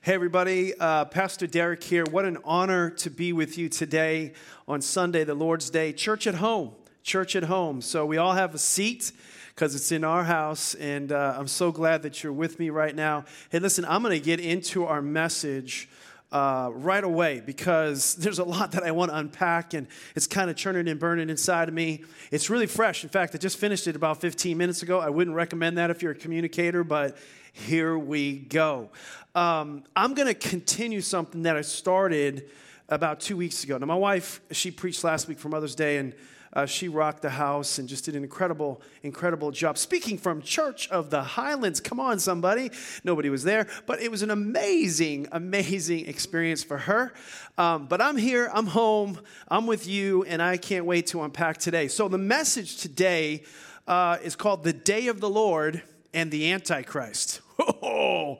Hey, everybody. Uh, Pastor Deryck here. What an honor to be with you today on Sunday, the Lord's Day. Church at home. Church at home. So we all have a seat because it's in our house, and uh, I'm so glad that you're with me right now. Hey, listen, I'm going to get into our message. Uh, right away because there's a lot that I want to unpack and it's kind of churning and burning inside of me. It's really fresh. In fact, I just finished it about 15 minutes ago. I wouldn't recommend that if you're a communicator, but here we go. Um, I'm going to continue something that I started about two weeks ago. Now, my wife, she preached last week for Mother's Day, and uh, she rocked the house and just did an incredible, incredible job. Speaking from Church of the Highlands, come on, somebody. Nobody was there, but it was an amazing, amazing experience for her. Um, but I'm here, I'm home, I'm with you, and I can't wait to unpack today. So, the message today uh, is called The Day of the Lord and the Antichrist. Oh,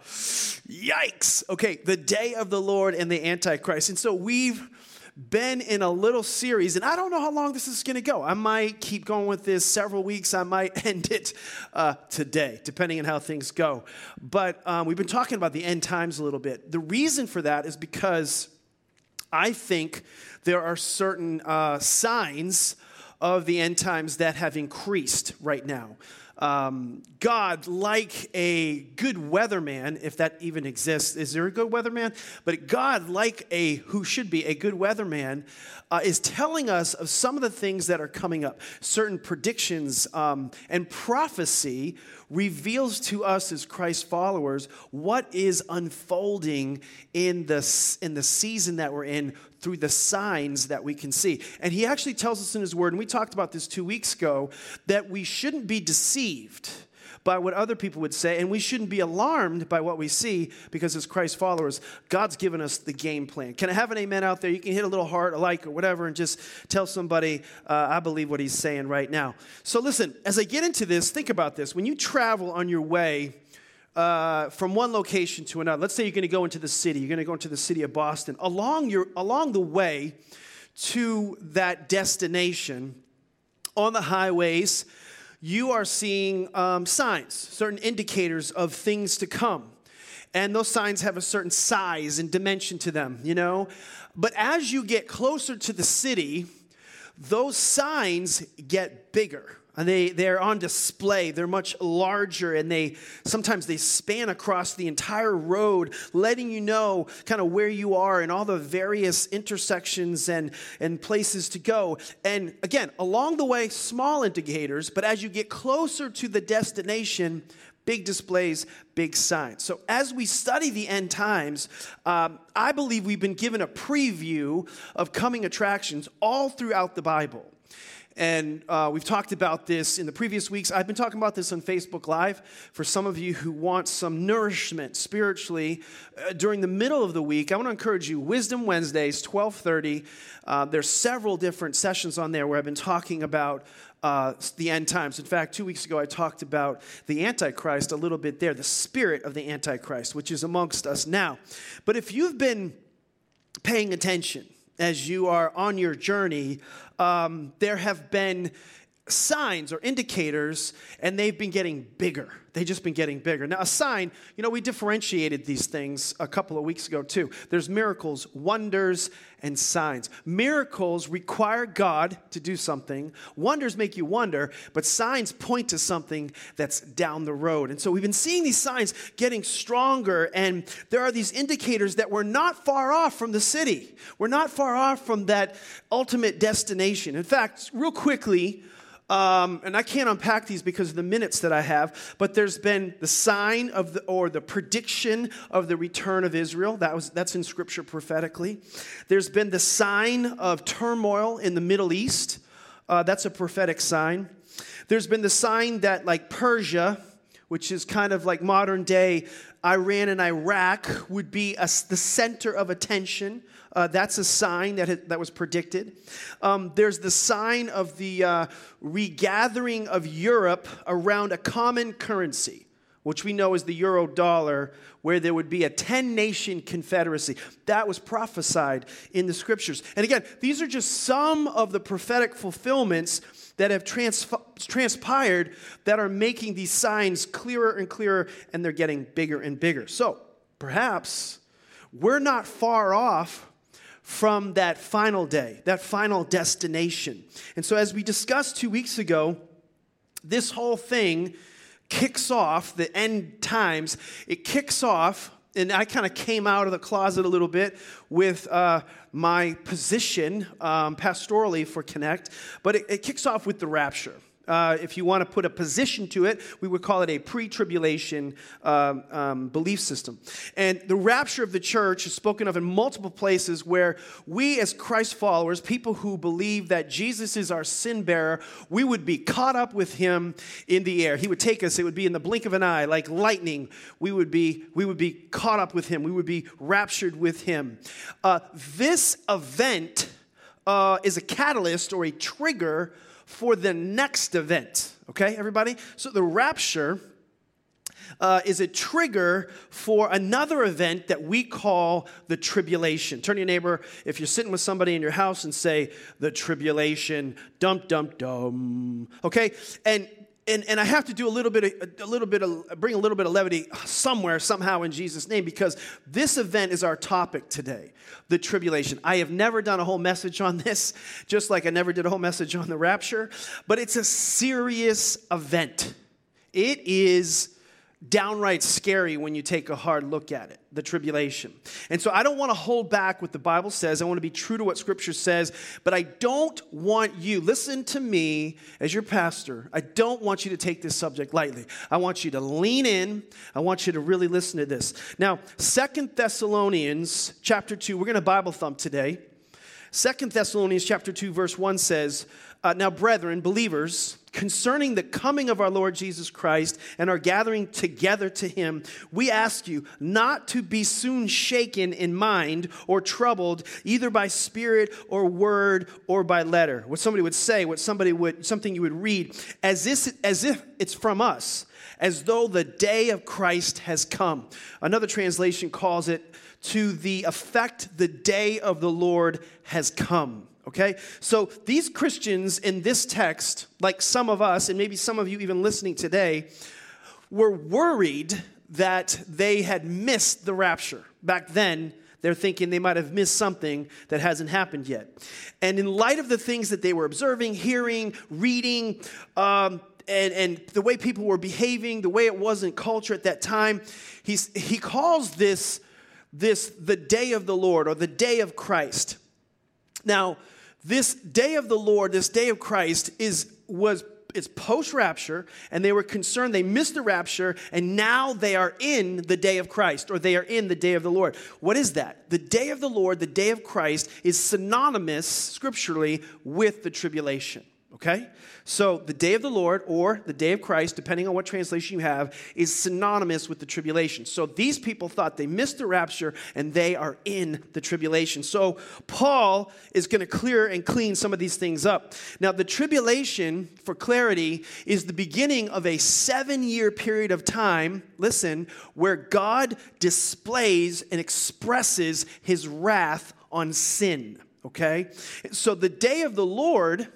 yikes. Okay, the day of the Lord and the Antichrist. And so we've been in a little series, and I don't know how long this is going to go. I might keep going with this several weeks. I might end it uh, today, depending on how things go. But um, we've been talking about the end times a little bit. The reason for that is because I think there are certain uh, signs of the end times that have increased right now um, God, like a good weatherman, if that even exists, is there a good weatherman? But God, like a who should be a good weatherman, uh, is telling us of some of the things that are coming up. Certain predictions um, and prophecy reveals to us as Christ followers what is unfolding in the, in the season that we're in through the signs that we can see. And he actually tells us in his word, and we talked about this two weeks ago, that we shouldn't be deceived by what other people would say, and we shouldn't be alarmed by what we see because as Christ followers, God's given us the game plan. Can I have an amen out there? You can hit a little heart, a like, or whatever, and just tell somebody, uh, I believe what he's saying right now. So listen, as I get into this, think about this. When you travel on your way, uh, from one location to another. Let's say you're going to go into the city. You're going to go into the city of Boston. Along your along the way to that destination, on the highways, you are seeing um, signs, certain indicators of things to come. And those signs have a certain size and dimension to them, you know? But as you get closer to the city, those signs get bigger and they, they're on display they're much larger and they sometimes they span across the entire road letting you know kind of where you are and all the various intersections and, and places to go and again along the way small indicators but as you get closer to the destination big displays, big signs. So, as we study the end times, um, I believe we've been given a preview of coming attractions all throughout the Bible. And uh, we've talked about this in the previous weeks. I've been talking about this on Facebook Live for some of you who want some nourishment spiritually uh, during the middle of the week. I want to encourage you. Wisdom Wednesdays, twelve thirty. Uh, there's several different sessions on there where I've been talking about uh, the end times. In fact, two weeks ago, I talked about the Antichrist a little bit there, the spirit of the Antichrist, which is amongst us now. But if you've been paying attention as you are on your journey, um, there have been signs or indicators, and they've been getting bigger. They've just been getting bigger. Now, a sign, you know, we differentiated these things a couple of weeks ago too. There's miracles, wonders, and signs. Miracles require God to do something, wonders make you wonder, but signs point to something that's down the road. And so we've been seeing these signs getting stronger, and there are these indicators that we're not far off from the city. We're not far off from that ultimate destination. In fact, real quickly, um, and I can't unpack these because of the minutes that I have, but there's been the sign of the, or the prediction of the return of Israel. That was, that's in scripture prophetically. There's been the sign of turmoil in the Middle East. Uh, that's a prophetic sign. There's been the sign that, like Persia, which is kind of like modern day Iran and Iraq, would be a, the center of attention uh, that's a sign that, that was predicted. Um, there's the sign of the uh, regathering of Europe around a common currency, which we know is the euro dollar, where there would be a 10 nation confederacy. That was prophesied in the scriptures. And again, these are just some of the prophetic fulfillments that have trans- transpired that are making these signs clearer and clearer, and they're getting bigger and bigger. So, perhaps we're not far off from that final day, that final destination. And so, as we discussed two weeks ago, this whole thing kicks off the end times. It kicks off, and I kind of came out of the closet a little bit with uh, my position um, pastorally for Connect, but it, it kicks off with the rapture. Uh, if you want to put a position to it, we would call it a pre tribulation um, um, belief system. And the rapture of the church is spoken of in multiple places where we, as Christ followers, people who believe that Jesus is our sin bearer, we would be caught up with him in the air. He would take us, it would be in the blink of an eye, like lightning. We would be, we would be caught up with him, we would be raptured with him. Uh, this event uh, is a catalyst or a trigger for the next event. Okay, everybody? So the rapture uh, is a trigger for another event that we call the tribulation. Turn to your neighbor if you're sitting with somebody in your house and say, the tribulation, dum, dum, dum. Okay? And and, and I have to do a little bit of, a little bit of, bring a little bit of levity somewhere, somehow in Jesus' name, because this event is our topic today the tribulation. I have never done a whole message on this, just like I never did a whole message on the rapture, but it's a serious event. It is downright scary when you take a hard look at it the tribulation. And so I don't want to hold back what the Bible says. I want to be true to what Scripture says, but I don't want you, listen to me as your pastor, I don't want you to take this subject lightly. I want you to lean in. I want you to really listen to this. Now, Second Thessalonians chapter 2, we're going to Bible thump today. Second Thessalonians chapter 2, verse 1 says, uh, Now, brethren, believers, concerning the coming of our Lord Jesus Christ and our gathering together to him, we ask you not to be soon shaken in mind or troubled either by spirit or word or by letter. What somebody would say, what somebody would something you would read as if, as if it's from us, as though the day of Christ has come. Another translation calls it to the effect the day of the Lord has come. Okay? So these Christians in this text, like some of us, and maybe some of you even listening today, were worried that they had missed the rapture. Back then, they're thinking they might have missed something that hasn't happened yet. And in light of the things that they were observing, hearing, reading, um, and, and the way people were behaving, the way it was in culture at that time, he's, he calls this, this the day of the Lord or the day of Christ. Now, this day of the Lord, this day of Christ, is was it's post rapture, and they were concerned they missed the rapture, and now they are in the day of Christ, or they are in the day of the Lord. What is that? The day of the Lord, the day of Christ, is synonymous scripturally with the tribulation. Okay? So the day of the Lord or the day of Christ, depending on what translation you have, is synonymous with the tribulation. So these people thought they missed the rapture and they are in the tribulation. So Paul is going to clear and clean some of these things up. Now, the tribulation, for clarity, is the beginning of a seven year period of time, listen, where God displays and expresses his wrath on sin. Okay? So the day of the Lord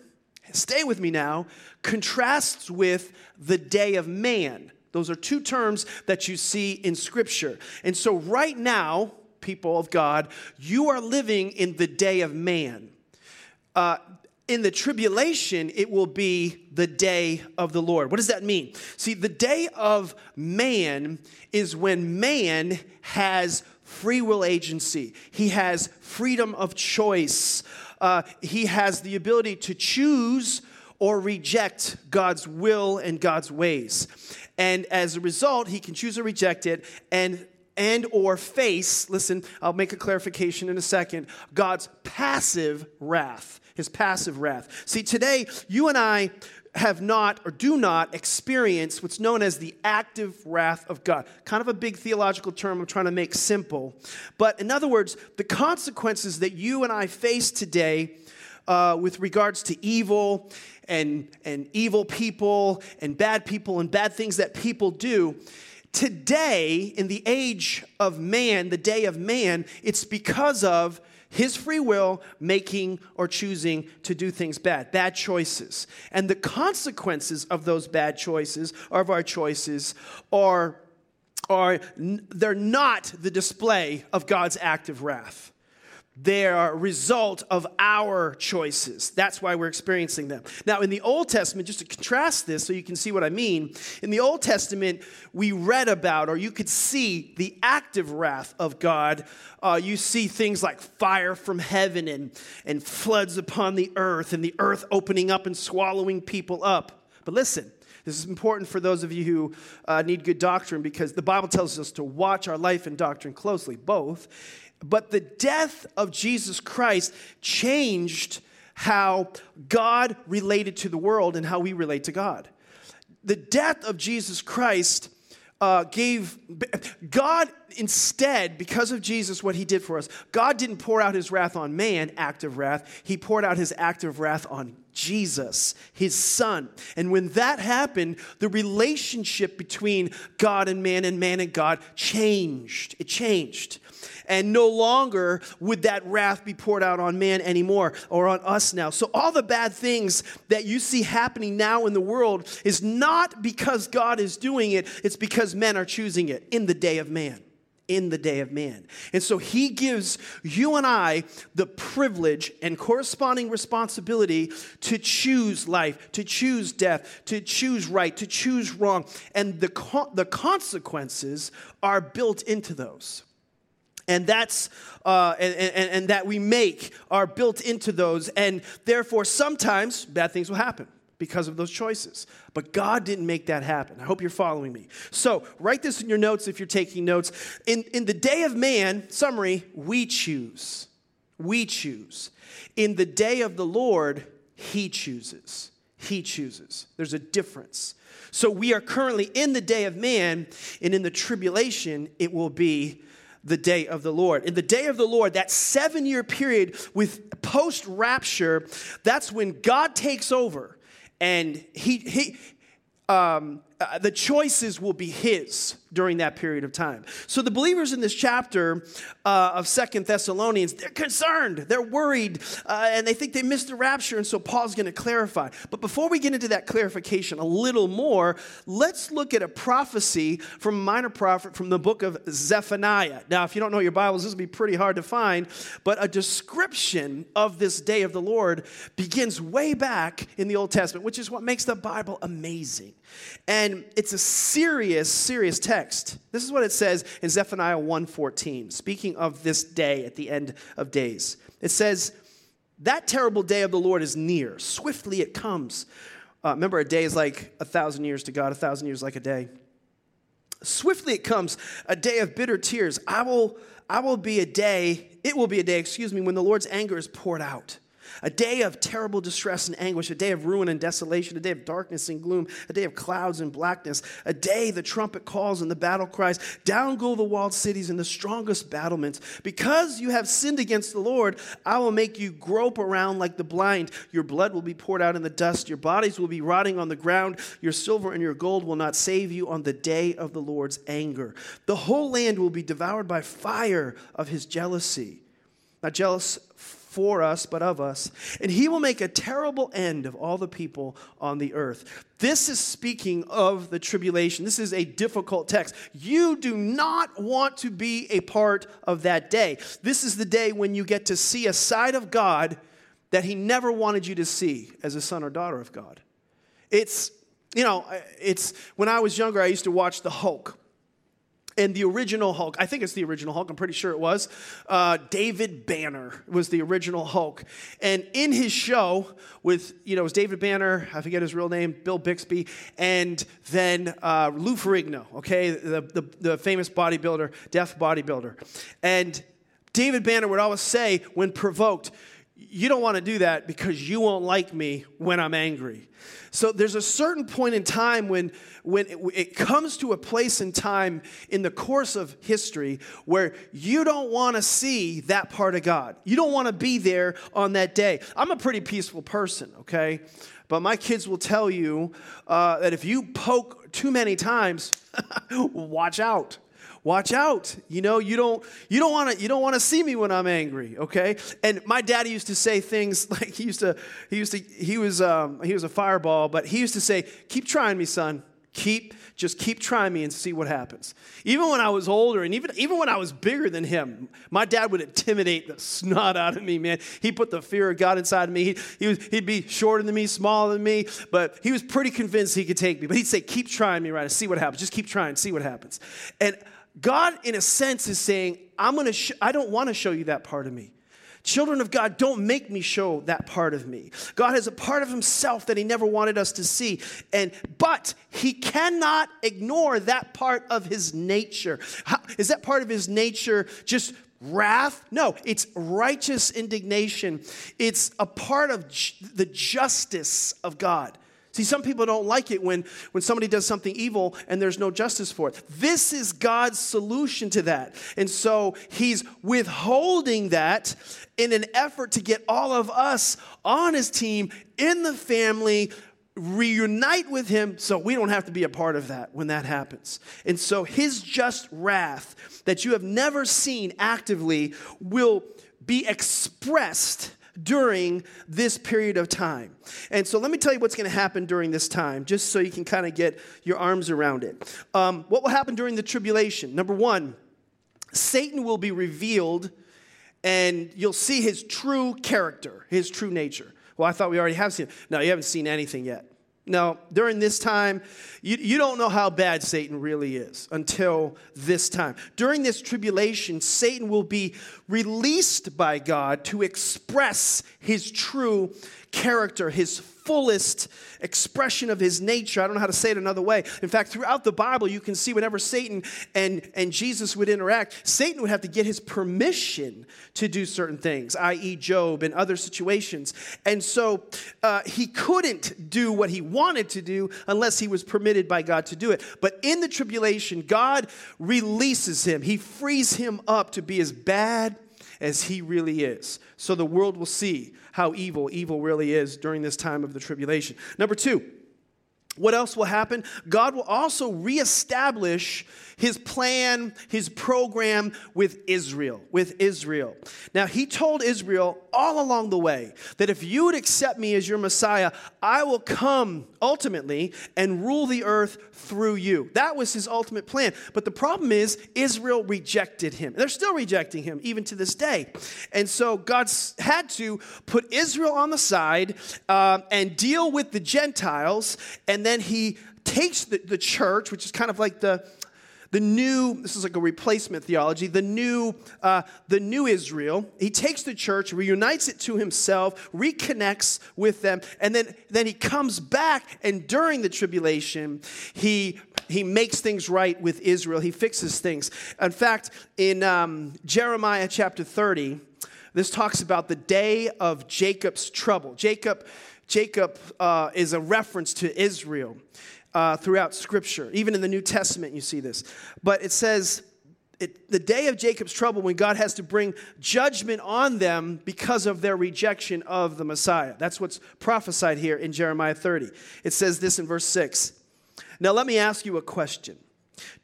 stay with me now, contrasts with the day of man. Those are two terms that you see in Scripture. And so, right now, people of God, you are living in the day of man. Uh, in the tribulation, it will be the day of the Lord. What does that mean? See, the day of man is when man has free will agency, he has freedom of choice uh, he has the ability to choose or reject God's will and God's ways. And as a result, he can choose or reject it and and or face, listen, I'll make a clarification in a second, God's passive wrath, his passive wrath. See, today you and I have not or do not experience what's known as the active wrath of God. Kind of a big theological term I'm trying to make simple. But in other words, the consequences that you and I face today uh, with regards to evil and, and evil people and bad people and bad things that people do. Today, in the age of man, the day of man, it's because of his free will making or choosing to do things bad, bad choices. And the consequences of those bad choices, of our choices, are are they're not the display of God's active wrath. They are a result of our choices. That's why we're experiencing them. Now, in the Old Testament, just to contrast this so you can see what I mean, in the Old Testament, we read about, or you could see the active wrath of God. Uh, you see things like fire from heaven and, and floods upon the earth, and the earth opening up and swallowing people up. But listen, this is important for those of you who uh, need good doctrine because the Bible tells us to watch our life and doctrine closely, both. But the death of Jesus Christ changed how God related to the world and how we relate to God. The death of Jesus Christ uh, gave God instead, because of Jesus, what he did for us, God didn't pour out his wrath on man, active wrath. He poured out his active wrath on Jesus, his son. And when that happened, the relationship between God and man and man and God changed. It changed. And no longer would that wrath be poured out on man anymore or on us now. So, all the bad things that you see happening now in the world is not because God is doing it, it's because men are choosing it in the day of man in the day of man. And so he gives you and I the privilege and corresponding responsibility to choose life, to choose death, to choose right, to choose wrong. And the, co- the consequences are built into those. And that's uh, and, and, and that we make are built into those, and therefore sometimes bad things will happen because of those choices. But God didn't make that happen. I hope you're following me. So, write this in your notes if you're taking notes. In, in the day of man, summary, we choose. We choose. In the day of the Lord, He chooses. He chooses. There's a difference. So, we are currently in the day of man, and in the tribulation, it will be the day of the Lord. In the day of the Lord, that seven year period with post rapture, that's when God takes over and he, he um, uh, the choices will be his during that period of time. So the believers in this chapter uh, of Second Thessalonians, they're concerned, they're worried, uh, and they think they missed the rapture. And so Paul's going to clarify. But before we get into that clarification a little more, let's look at a prophecy from a minor prophet from the book of Zephaniah. Now, if you don't know your Bibles, this will be pretty hard to find, but a description of this day of the Lord begins way back in the Old Testament, which is what makes the Bible amazing. And it's a serious, serious text text. This is what it says in Zephaniah 1:14, speaking of this day at the end of days. It says, "That terrible day of the Lord is near. Swiftly it comes." Uh, remember, a day is like a thousand years to God. A thousand years like a day. Swiftly it comes, a day of bitter tears. I will, I will be a day. It will be a day, excuse me, when the Lord's anger is poured out a day of terrible distress and anguish, a day of ruin and desolation, a day of darkness and gloom, a day of clouds and blackness, a day the trumpet calls and the battle cries, down go the walled cities and the strongest battlements. Because you have sinned against the Lord, I will make you grope around like the blind. Your blood will be poured out in the dust, your bodies will be rotting on the ground, your silver and your gold will not save you on the day of the Lord's anger. The whole land will be devoured by fire of his jealousy. Not jealous for us, but of us. And he will make a terrible end of all the people on the earth. This is speaking of the tribulation. This is a difficult text. You do not want to be a part of that day. This is the day when you get to see a side of God that he never wanted you to see as a son or daughter of God. It's, you know, it's when I was younger, I used to watch The Hulk and the original Hulk, I think it's the original Hulk, I'm pretty sure it was, uh, David Banner was the original Hulk. And in his show with, you know, it was David Banner, I forget his real name, Bill Bixby, and then uh, Lou Ferrigno, okay, the, the, the famous bodybuilder, deaf bodybuilder. And David Banner would always say, when provoked, you don't want to do that because you won't like me when I'm angry. So there's a certain point in time when, when it, it comes to a place in time in the course of history where you don't want to see that part of God. You don't want to be there on that day. I'm a pretty peaceful person, okay? But my kids will tell you uh, that if you poke too many times, watch out watch out you know you don't you don't want to you don't want to see me when i'm angry okay and my daddy used to say things like he used to he used to he was um, he was a fireball but he used to say keep trying me son Keep, just keep trying me and see what happens. Even when I was older and even, even when I was bigger than him, my dad would intimidate the snot out of me, man. He put the fear of God inside of me. He, he was, he'd be shorter than me, smaller than me, but he was pretty convinced he could take me. But he'd say, keep trying me, right? And see what happens. Just keep trying, see what happens. And God, in a sense, is saying, I'm gonna sh- I don't want to show you that part of me. Children of God, don't make me show that part of me. God has a part of himself that he never wanted us to see. And but he cannot ignore that part of his nature. How, is that part of his nature just wrath? No, it's righteous indignation. It's a part of the justice of God. See, some people don't like it when, when somebody does something evil and there's no justice for it. This is God's solution to that. And so he's withholding that in an effort to get all of us on his team, in the family, reunite with him so we don't have to be a part of that when that happens. And so his just wrath that you have never seen actively will be expressed during this period of time. And so let me tell you what's going to happen during this time, just so you can kind of get your arms around it. Um, what will happen during the tribulation? Number one, Satan will be revealed and you'll see his true character, his true nature. Well, I thought we already have seen it. No, you haven't seen anything yet. Now, during this time, you, you don't know how bad Satan really is until this time. During this tribulation, Satan will be released by God to express his true character, his fullest expression of his nature. I don't know how to say it another way. In fact, throughout the Bible, you can see whenever Satan and, and Jesus would interact, Satan would have to get his permission to do certain things, i.e., Job and other situations. And so uh, he couldn't do what he wanted to do unless he was permitted by God to do it. But in the tribulation, God releases him, he frees him up to be as bad as he really is. So the world will see how evil evil really is during this time of the tribulation. Number two, what else will happen? God will also reestablish his plan, his program with Israel, with Israel. Now, he told Israel all along the way that if you would accept me as your Messiah, I will come ultimately and rule the earth through you. That was his ultimate plan. But the problem is, Israel rejected him. They're still rejecting him even to this day. And so God had to put Israel on the side uh, and deal with the Gentiles. And then he takes the, the church, which is kind of like the the new this is like a replacement theology the new uh, the new israel. He takes the church reunites it to himself reconnects with them and then then he comes back and during the tribulation he he makes things right with israel. He fixes things. In fact in um, jeremiah chapter 30 this talks about the day of jacob's trouble. Jacob jacob uh, is a reference to israel uh, throughout Scripture. Even in the New Testament, you see this. But it says, it, the day of Jacob's trouble when God has to bring judgment on them because of their rejection of the Messiah. That's what's prophesied here in Jeremiah 30. It says this in verse 6. Now, let me ask you a question.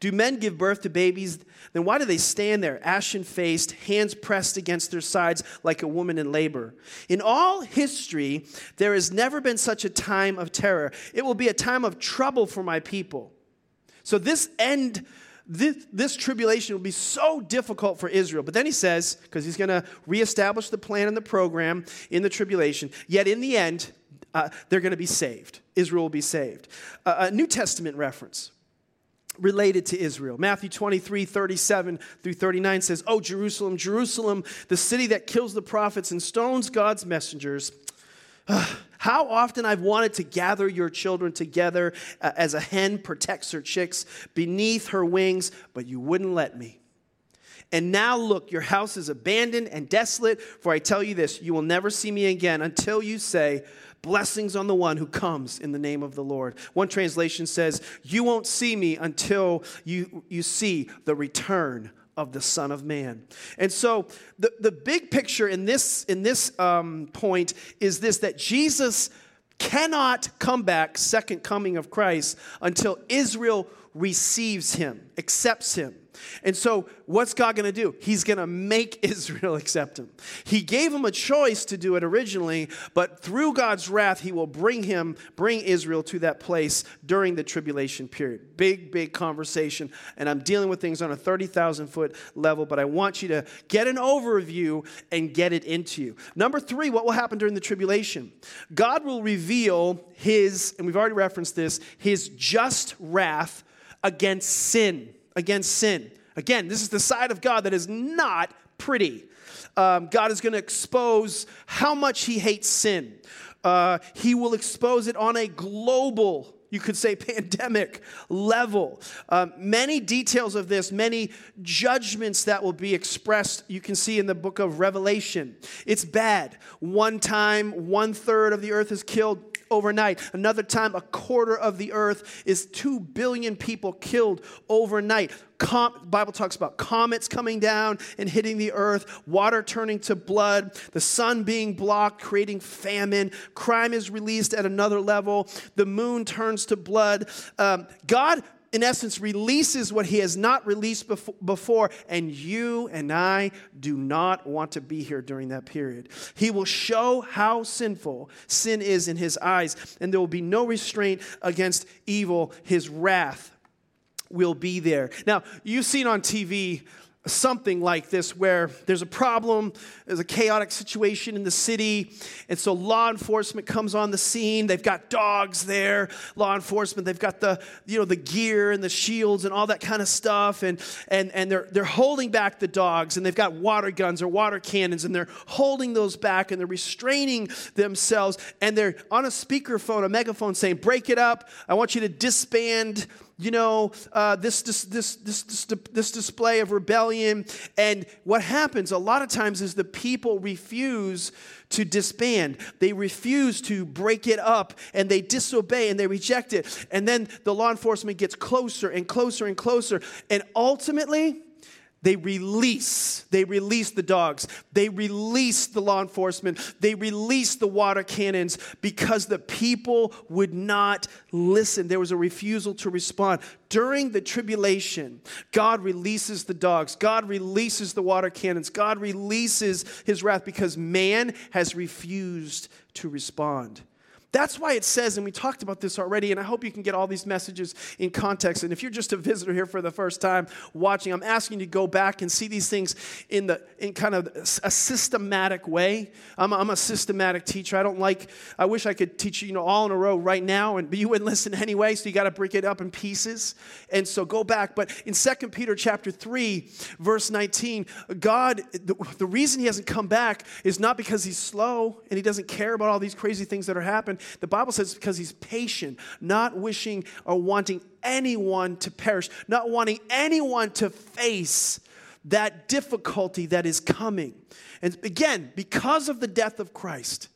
Do men give birth to babies? Then why do they stand there, ashen faced, hands pressed against their sides like a woman in labor? In all history, there has never been such a time of terror. It will be a time of trouble for my people. So, this end, this, this tribulation will be so difficult for Israel. But then he says, because he's going to reestablish the plan and the program in the tribulation, yet in the end, uh, they're going to be saved. Israel will be saved. Uh, a New Testament reference related to Israel. Matthew 23, 37 through 39 says, Oh, Jerusalem, Jerusalem, the city that kills the prophets and stones God's messengers. How often I've wanted to gather your children together uh, as a hen protects her chicks beneath her wings, but you wouldn't let me. And now look, your house is abandoned and desolate, for I tell you this, you will never see me again until you say, Blessings on the one who comes in the name of the Lord. One translation says, You won't see me until you, you see the return of the Son of Man. And so the, the big picture in this, in this um, point is this that Jesus cannot come back, second coming of Christ, until Israel receives him, accepts him. And so, what's God going to do? He's going to make Israel accept him. He gave him a choice to do it originally, but through God's wrath, he will bring him, bring Israel to that place during the tribulation period. Big, big conversation. And I'm dealing with things on a 30,000 foot level, but I want you to get an overview and get it into you. Number three, what will happen during the tribulation? God will reveal his, and we've already referenced this, his just wrath against sin against sin. Again, this is the side of God that is not pretty. Um, God is going to expose how much He hates sin. Uh, he will expose it on a global you could say pandemic level. Um, many details of this, many judgments that will be expressed, you can see in the book of Revelation. It's bad. One time, one third of the earth is killed overnight. Another time, a quarter of the earth is 2 billion people killed overnight. Com- Bible talks about comets coming down and hitting the earth, water turning to blood, the sun being blocked, creating famine. Crime is released at another level. The moon turns to blood. Um, God in essence, releases what he has not released before, and you and I do not want to be here during that period. He will show how sinful sin is in his eyes, and there will be no restraint against evil. His wrath will be there. Now, you've seen on TV something like this where there's a problem, there's a chaotic situation in the city, and so law enforcement comes on the scene. They've got dogs there, law enforcement, they've got the, you know, the gear and the shields and all that kind of stuff, and, and, and they're, they're holding back the dogs, and they've got water guns or water cannons, and they're holding those back, and they're restraining themselves, and they're on a speakerphone, a megaphone saying, break it up, I want you to disband you know, uh, this, this, this, this, this, this display of rebellion. And what happens a lot of times is the people refuse to disband. They refuse to break it up and they disobey and they reject it. And then the law enforcement gets closer and closer and closer. And ultimately, they release, they release the dogs, they release the law enforcement, they release the water cannons because the people would not listen. There was a refusal to respond. During the tribulation, God releases the dogs, God releases the water cannons, God releases his wrath because man has refused to respond. That's why it says, and we talked about this already, and I hope you can get all these messages in context. And if you're just a visitor here for the first time watching, I'm asking you to go back and see these things in, the, in kind of a systematic way. I'm, I'm a systematic teacher. I don't like, I wish I could teach you, you know, all in a row right now, and, but you wouldn't listen anyway, so you got to break it up in pieces. And so go back. But in 2 Peter chapter 3, verse 19, God, the, the reason he hasn't come back is not because he's slow and he doesn't care about all these crazy things that are happening. The Bible says because he's patient, not wishing or wanting anyone to perish, not wanting anyone to face that difficulty that is coming. And again, because of the death of Christ,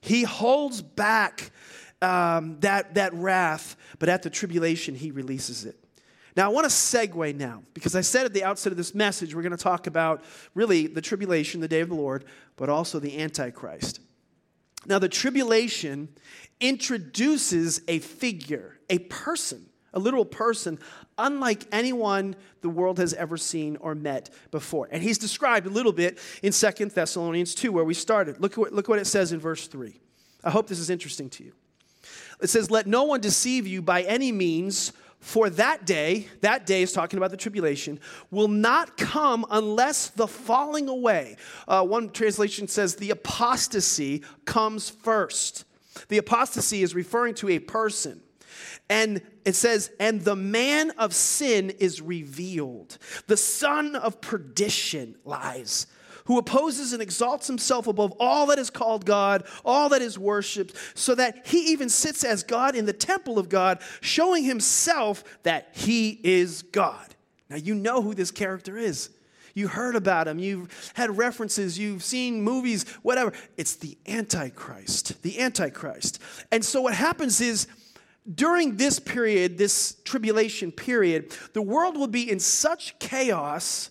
he holds back um, that, that wrath, but at the tribulation, he releases it. Now, I want to segue now, because I said at the outset of this message, we're going to talk about really the tribulation, the day of the Lord, but also the Antichrist. Now, the tribulation introduces a figure, a person, a literal person, unlike anyone the world has ever seen or met before. And he's described a little bit in Second Thessalonians 2, where we started. Look, what, look what it says in verse 3. I hope this is interesting to you. It says, Let no one deceive you by any means for that day, that day is talking about the tribulation, will not come unless the falling away. Uh, one translation says the apostasy comes first. The apostasy is referring to a person. And it says, and the man of sin is revealed. The son of perdition lies who opposes and exalts himself above all that is called God, all that is worshiped, so that he even sits as God in the temple of God, showing himself that he is God. Now, you know who this character is. You heard about him, you've had references, you've seen movies, whatever. It's the Antichrist. The Antichrist. And so, what happens is, during this period, this tribulation period, the world will be in such chaos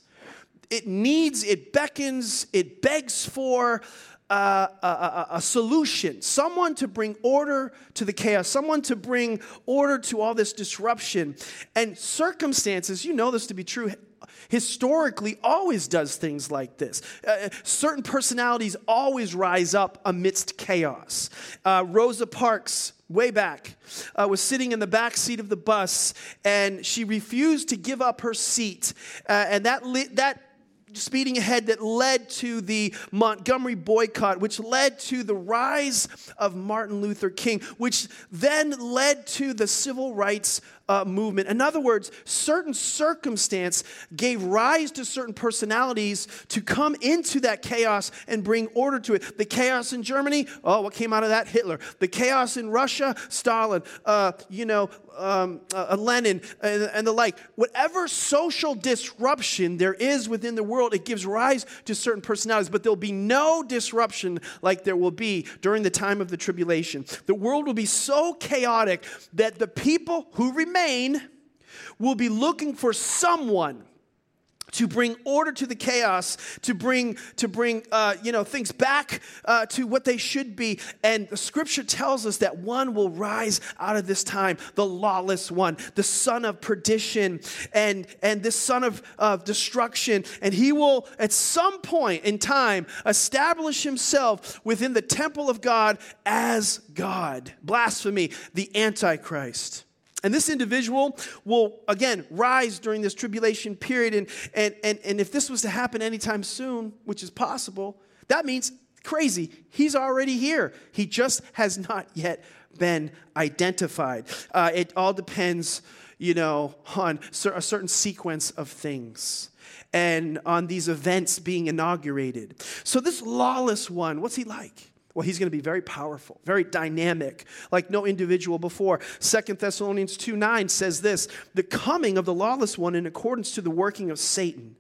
it needs, it beckons, it begs for uh, a, a, a, solution, someone to bring order to the chaos, someone to bring order to all this disruption. And circumstances, you know this to be true, historically always does things like this. Uh, certain personalities always rise up amidst chaos. Uh, Rosa Parks, way back, uh, was sitting in the back seat of the bus and she refused to give up her seat. Uh, and that, li- that speeding ahead that led to the Montgomery boycott, which led to the rise of Martin Luther King, which then led to the civil rights uh, movement. In other words, certain circumstance gave rise to certain personalities to come into that chaos and bring order to it. The chaos in Germany, oh, what came out of that? Hitler. The chaos in Russia, Stalin. Uh, you know, um, uh, Lenin and, and the like. Whatever social disruption there is within the world, it gives rise to certain personalities, but there'll be no disruption like there will be during the time of the tribulation. The world will be so chaotic that the people who remain will be looking for someone to bring order to the chaos, to bring to bring uh, you know things back uh, to what they should be. And the Scripture tells us that one will rise out of this time, the lawless one, the son of perdition, and and this son of, of destruction. And he will at some point in time establish himself within the temple of God as God. Blasphemy, the Antichrist. And this individual will, again, rise during this tribulation period. And, and, and, and if this was to happen anytime soon, which is possible, that means crazy. He's already here. He just has not yet been identified. Uh, it all depends, you know, on a certain sequence of things and on these events being inaugurated. So, this lawless one, what's he like? Well, he's going to be very powerful, very dynamic, like no individual before. Second Thessalonians 2 9 says this The coming of the lawless one in accordance to the working of Satan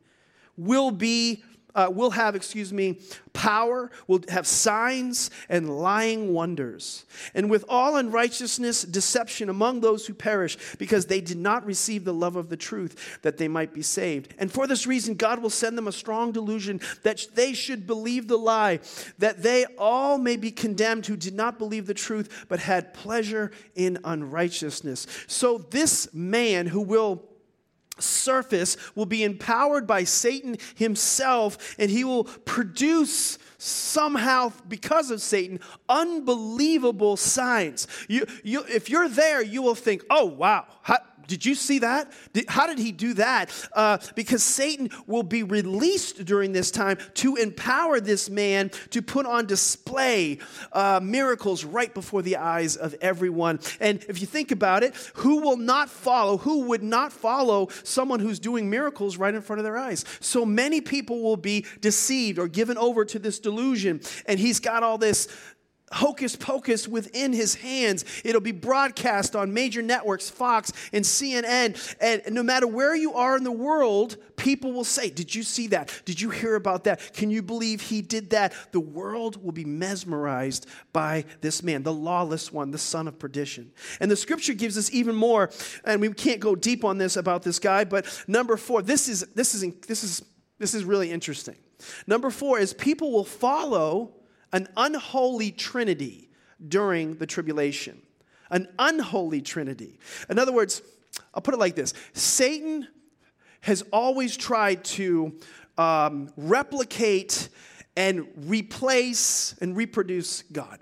will be uh, will have, excuse me, power, will have signs and lying wonders, and with all unrighteousness, deception among those who perish, because they did not receive the love of the truth that they might be saved. And for this reason, God will send them a strong delusion that they should believe the lie, that they all may be condemned who did not believe the truth, but had pleasure in unrighteousness. So, this man who will surface will be empowered by Satan himself, and he will produce somehow, because of Satan, unbelievable signs. You, you, if you're there, you will think, oh, wow, how, did you see that? Did, how did he do that? Uh, because Satan will be released during this time to empower this man to put on display uh, miracles right before the eyes of everyone. And if you think about it, who will not follow? Who would not follow someone who's doing miracles right in front of their eyes? So many people will be deceived or given over to this delusion. And he's got all this hocus pocus within his hands. It'll be broadcast on major networks, Fox and CNN. And no matter where you are in the world, people will say, Did you see that? Did you hear about that? Can you believe he did that? The world will be mesmerized by this man, the lawless one, the son of perdition. And the scripture gives us even more, and we can't go deep on this about this guy, but number four, this is this is this is this is really interesting. Number four is people will follow an unholy trinity during the tribulation. An unholy trinity. In other words, I'll put it like this Satan has always tried to um, replicate and replace and reproduce God.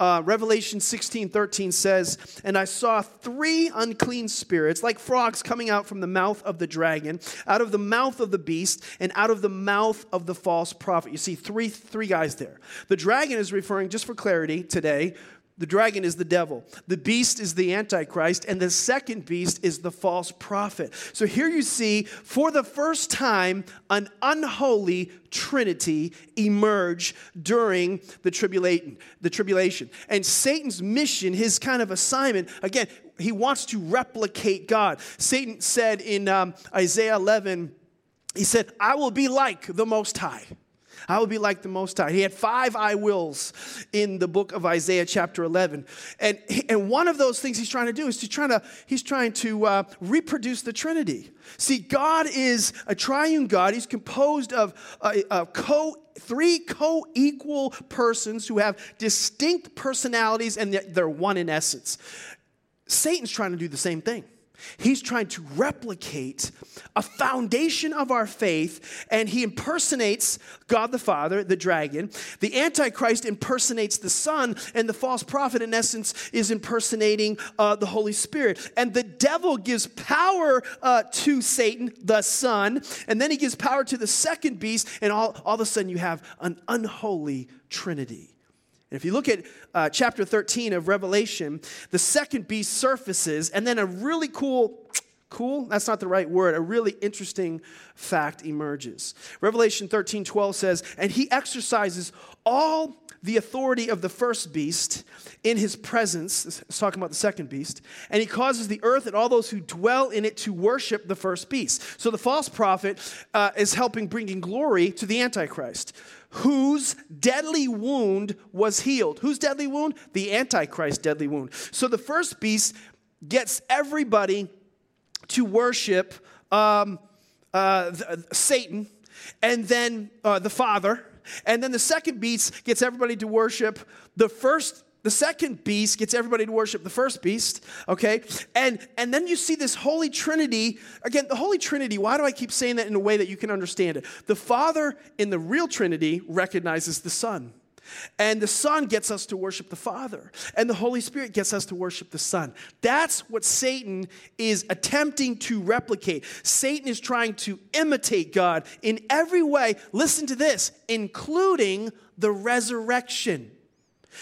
Uh, Revelation 16 13 says, And I saw three unclean spirits, like frogs, coming out from the mouth of the dragon, out of the mouth of the beast, and out of the mouth of the false prophet. You see, three, three guys there. The dragon is referring, just for clarity today, the dragon is the devil. The beast is the antichrist. And the second beast is the false prophet. So here you see, for the first time, an unholy trinity emerge during the tribulation. The tribulation. And Satan's mission, his kind of assignment, again, he wants to replicate God. Satan said in um, Isaiah 11, he said, I will be like the Most High. I will be like the Most High. He had five I wills in the book of Isaiah, chapter 11. And, and one of those things he's trying to do is to try to, he's trying to uh, reproduce the Trinity. See, God is a triune God. He's composed of a, a co three co equal persons who have distinct personalities and they're one in essence. Satan's trying to do the same thing. He's trying to replicate a foundation of our faith, and he impersonates God the Father, the dragon. The Antichrist impersonates the Son, and the false prophet, in essence, is impersonating uh, the Holy Spirit. And the devil gives power uh, to Satan, the Son, and then he gives power to the second beast, and all, all of a sudden you have an unholy trinity. If you look at uh, chapter 13 of Revelation, the second beast surfaces, and then a really cool, cool, that's not the right word, a really interesting fact emerges. Revelation 13 12 says, And he exercises all the authority of the first beast in his presence. It's talking about the second beast. And he causes the earth and all those who dwell in it to worship the first beast. So the false prophet uh, is helping bringing glory to the Antichrist whose deadly wound was healed. Whose deadly wound? The Antichrist deadly wound. So the first beast gets everybody to worship um, uh, the, Satan and then uh, the Father. And then the second beast gets everybody to worship the first the second beast gets everybody to worship the first beast, okay? And and then you see this holy trinity. Again, the holy trinity, why do I keep saying that in a way that you can understand it? The Father in the real trinity recognizes the Son. And the Son gets us to worship the Father. And the Holy Spirit gets us to worship the Son. That's what Satan is attempting to replicate. Satan is trying to imitate God in every way. Listen to this, including the resurrection.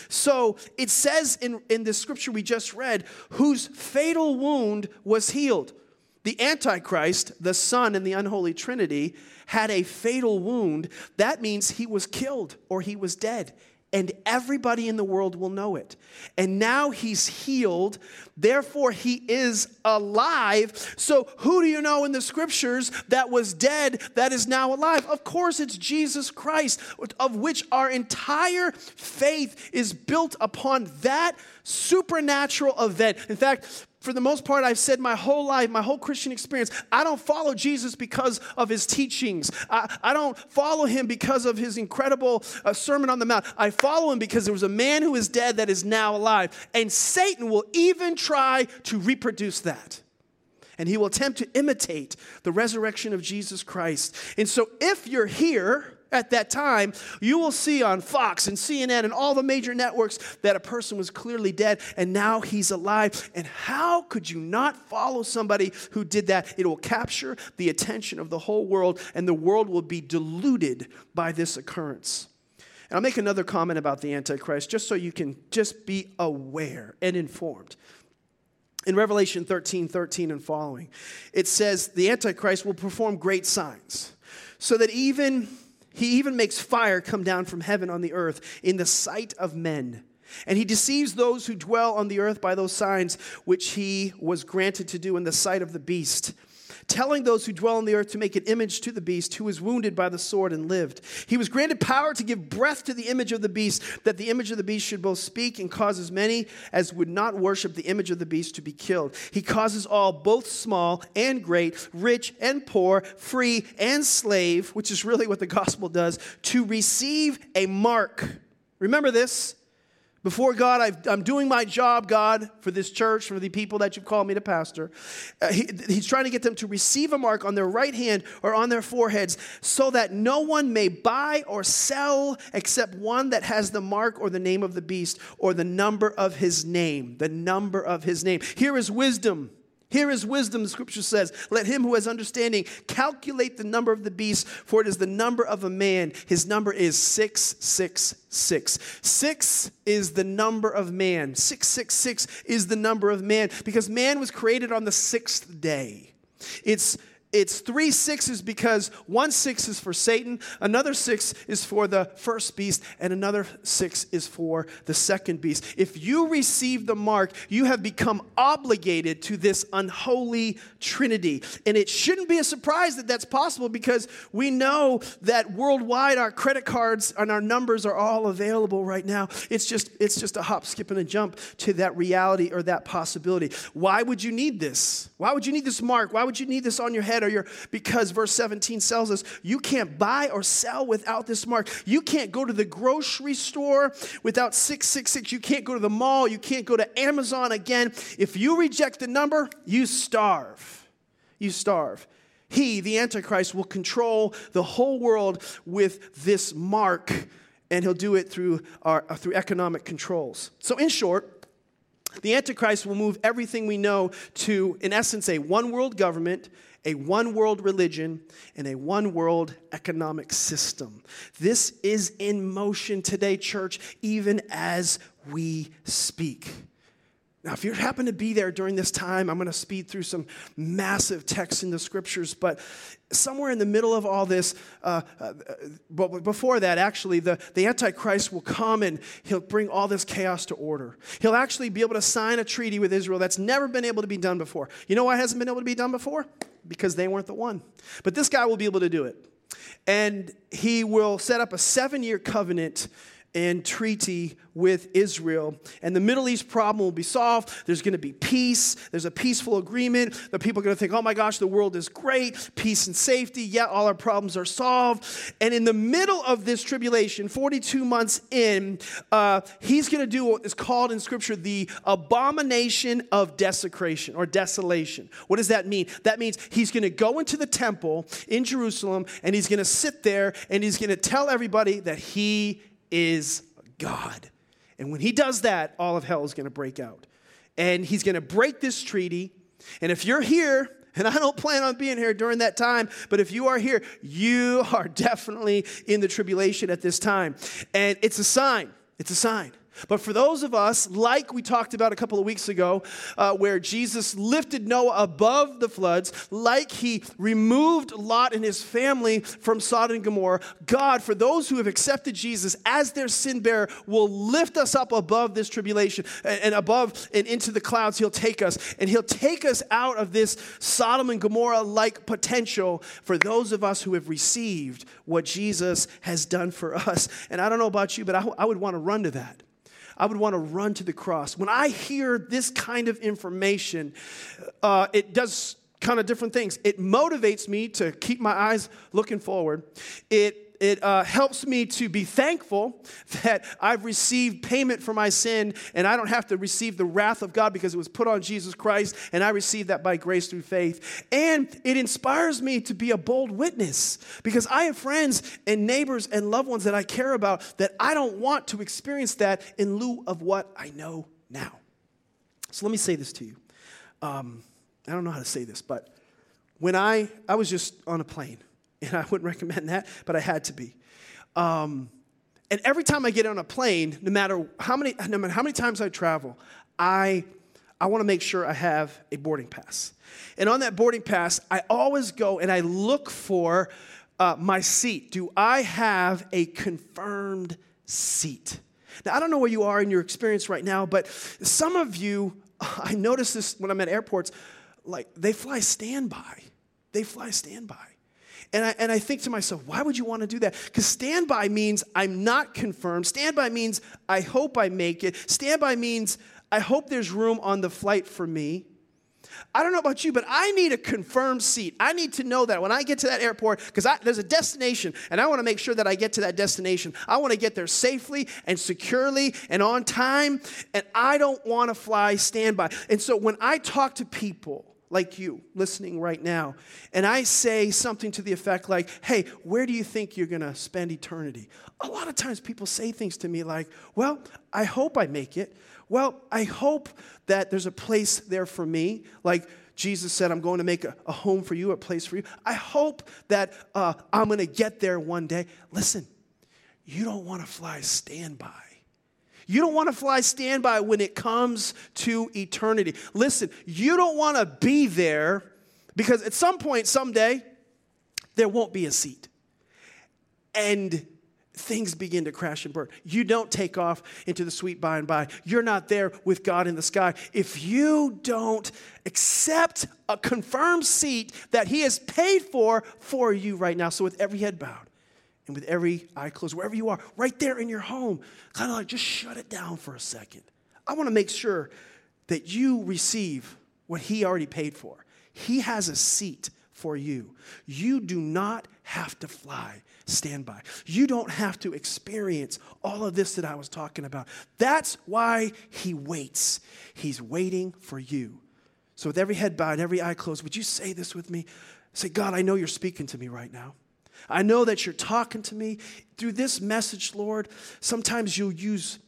So it says in, in the scripture we just read, whose fatal wound was healed. The Antichrist, the Son and the unholy Trinity, had a fatal wound. That means he was killed or he was dead and everybody in the world will know it. And now he's healed, therefore he is alive. So, who do you know in the scriptures that was dead that is now alive? Of course, it's Jesus Christ, of which our entire faith is built upon that supernatural event. In fact, for the most part, I've said my whole life, my whole Christian experience, I don't follow Jesus because of his teachings. I, I don't follow him because of his incredible uh, Sermon on the Mount. I follow him because there was a man who is dead that is now alive. And Satan will even try to reproduce that. And he will attempt to imitate the resurrection of Jesus Christ. And so if you're here, at that time, you will see on Fox and CNN and all the major networks that a person was clearly dead and now he's alive. And how could you not follow somebody who did that? It will capture the attention of the whole world, and the world will be deluded by this occurrence. And I'll make another comment about the Antichrist just so you can just be aware and informed. In Revelation 13 13 and following, it says the Antichrist will perform great signs so that even he even makes fire come down from heaven on the earth in the sight of men. And he deceives those who dwell on the earth by those signs which he was granted to do in the sight of the beast telling those who dwell on the earth to make an image to the beast who was wounded by the sword and lived. He was granted power to give breath to the image of the beast, that the image of the beast should both speak and cause as many as would not worship the image of the beast to be killed. He causes all, both small and great, rich and poor, free and slave, which is really what the gospel does, to receive a mark. Remember this before God, i am doing my job, God, for this church, for the people that you've called me to pastor. Uh, he, he's trying to get them to receive a mark on their right hand or on their foreheads so that no one may buy or sell except one that has the mark or the name of the beast or the number of his name. The number of his name. Here is wisdom. Here is wisdom, the scripture says. Let him who has understanding calculate the number of the beast, for it is the number of a man. His number is 666. Six is the number of man. 666 is the number of man because man was created on the sixth day. It's it's three sixes because one six is for Satan, another six is for the first beast, and another six is for the second beast. If you receive the mark, you have become obligated to this unholy trinity. And it shouldn't be a surprise that that's possible because we know that worldwide our credit cards and our numbers are all available right now. It's just, it's just a hop, skip, and a jump to that reality or that possibility. Why would you need this? Why would you need this mark? Why would you need this on your head? Bread or your because verse 17 tells us you can't buy or sell without this mark. You can't go to the grocery store without 666. You can't go to the mall. You can't go to Amazon again. If you reject the number, you starve. You starve. He, the Antichrist, will control the whole world with this mark, and he'll do it through, our, uh, through economic controls. So, in short, the Antichrist will move everything we know to, in essence, a one world government, a one world religion, and a one world economic system. This is in motion today, church, even as we speak. Now, if you happen to be there during this time, I'm going to speed through some massive texts in the scriptures, but somewhere in the middle of all this, uh, uh, but before that, actually, the, the Antichrist will come and he'll bring all this chaos to order. He'll actually be able to sign a treaty with Israel that's never been able to be done before. You know why it hasn't been able to be done before? Because they weren't the one. But this guy will be able to do it. And he will set up a seven year covenant and treaty with Israel. And the Middle East problem will be solved. There's going to be peace. There's a peaceful agreement. The people are going to think, oh my gosh, the world is great. Peace and safety. Yeah, all our problems are solved. And in the middle of this tribulation, 42 months in, uh, he's going to do what is called in Scripture the abomination of desecration or desolation. What does that mean? That means he's going to go into the temple in Jerusalem and he's going to sit there and he's going to tell everybody that he is God. And when he does that, all of hell is going to break out. And he's going to break this treaty. And if you're here, and I don't plan on being here during that time, but if you are here, you are definitely in the tribulation at this time. And it's a sign. It's a sign. But for those of us, like we talked about a couple of weeks ago, uh, where Jesus lifted Noah above the floods, like he removed Lot and his family from Sodom and Gomorrah, God, for those who have accepted Jesus as their sin bearer, will lift us up above this tribulation and, and above and into the clouds. He'll take us and he'll take us out of this Sodom and Gomorrah like potential for those of us who have received what Jesus has done for us. And I don't know about you, but I, I would want to run to that. I would want to run to the cross. When I hear this kind of information, uh, it does kind of different things. It motivates me to keep my eyes looking forward. It it uh, helps me to be thankful that I've received payment for my sin and I don't have to receive the wrath of God because it was put on Jesus Christ and I received that by grace through faith. And it inspires me to be a bold witness because I have friends and neighbors and loved ones that I care about that I don't want to experience that in lieu of what I know now. So let me say this to you. Um, I don't know how to say this, but when I, I was just on a plane and I wouldn't recommend that, but I had to be. Um, and every time I get on a plane, no matter how many, no matter how many times I travel, I, I want to make sure I have a boarding pass. And on that boarding pass, I always go and I look for uh, my seat. Do I have a confirmed seat? Now, I don't know where you are in your experience right now, but some of you, I notice this when I'm at airports, like they fly standby. They fly standby. And I, and I think to myself, why would you want to do that? Because standby means I'm not confirmed. Standby means I hope I make it. Standby means I hope there's room on the flight for me. I don't know about you, but I need a confirmed seat. I need to know that when I get to that airport, because there's a destination, and I want to make sure that I get to that destination. I want to get there safely and securely and on time, and I don't want to fly standby. And so when I talk to people, like you listening right now, and I say something to the effect like, hey, where do you think you're gonna spend eternity? A lot of times people say things to me like, well, I hope I make it. Well, I hope that there's a place there for me. Like Jesus said, I'm going to make a, a home for you, a place for you. I hope that uh, I'm gonna get there one day. Listen, you don't wanna fly standby you don't want to fly standby when it comes to eternity. Listen, you don't want to be there because at some point, someday, there won't be a seat. And things begin to crash and burn. You don't take off into the sweet by and by. You're not there with God in the sky. If you don't accept a confirmed seat that He has paid for for you right now, so with every head bowed, and with every eye closed, wherever you are, right there in your home, kind of like just shut it down for a second. I want to make sure that you receive what He already paid for. He has a seat for you. You do not have to fly standby. You don't have to experience all of this that I was talking about. That's why He waits. He's waiting for you. So, with every head bowed, every eye closed, would you say this with me? Say, God, I know you're speaking to me right now. I know that you're talking to me through this message, Lord. Sometimes you'll use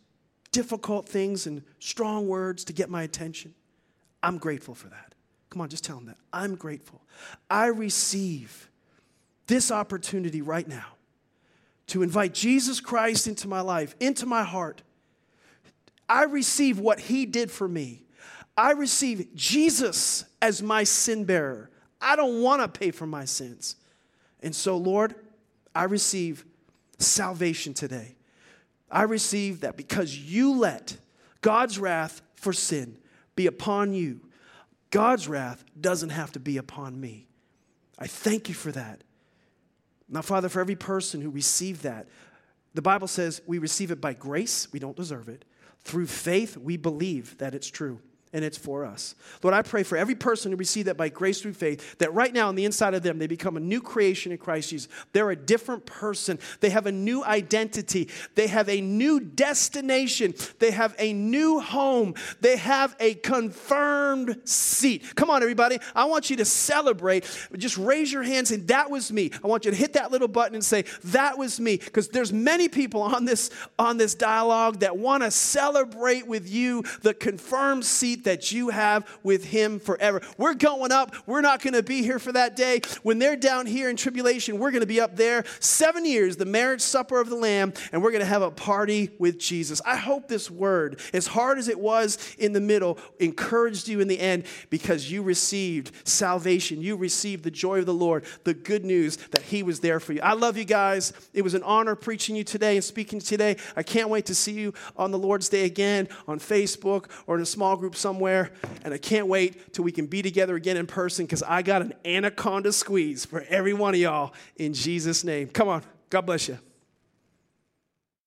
difficult things and strong words to get my attention. I'm grateful for that. Come on, just tell them that. I'm grateful. I receive this opportunity right now to invite Jesus Christ into my life, into my heart. I receive what he did for me. I receive Jesus as my sin bearer. I don't want to pay for my sins. And so, Lord, I receive salvation today. I receive that because you let God's wrath for sin be upon you God's wrath doesn't have to be upon me. I thank you for that. Now, Father, for every person who received that, the Bible says we receive it by grace, we don't deserve it. Through faith, we believe that it's true and it's for us. Lord, I pray for every person who received that by grace through faith, that right now on the inside of them, they become a new creation in Christ Jesus. They're a different person. They have a new identity. They have a new destination. They have a new home. They have a confirmed seat. Come on, everybody. I want you to celebrate. Just raise your hands and that was me. I want you to hit that little button and say, that was me. Because there's many people on this, on this dialogue that want to celebrate with you the confirmed seat that you have with Him forever. We're going up. We're not going to be here for that day. When they're down here in tribulation, we're going to be up there seven years, the marriage supper of the Lamb, and we're going to have a party with Jesus. I hope this word, as hard as it was in the middle, encouraged you in the end because you received salvation. You received the joy of the Lord, the good news that He was there for you. I love you guys. It was an honor preaching you today and speaking today. I can't wait to see you on the Lord's Day again on Facebook or in a small group somewhere somewhere, and I can't wait till we can be together again in person because I got an anaconda squeeze for every one of y'all in Jesus' name. Come on. God bless you.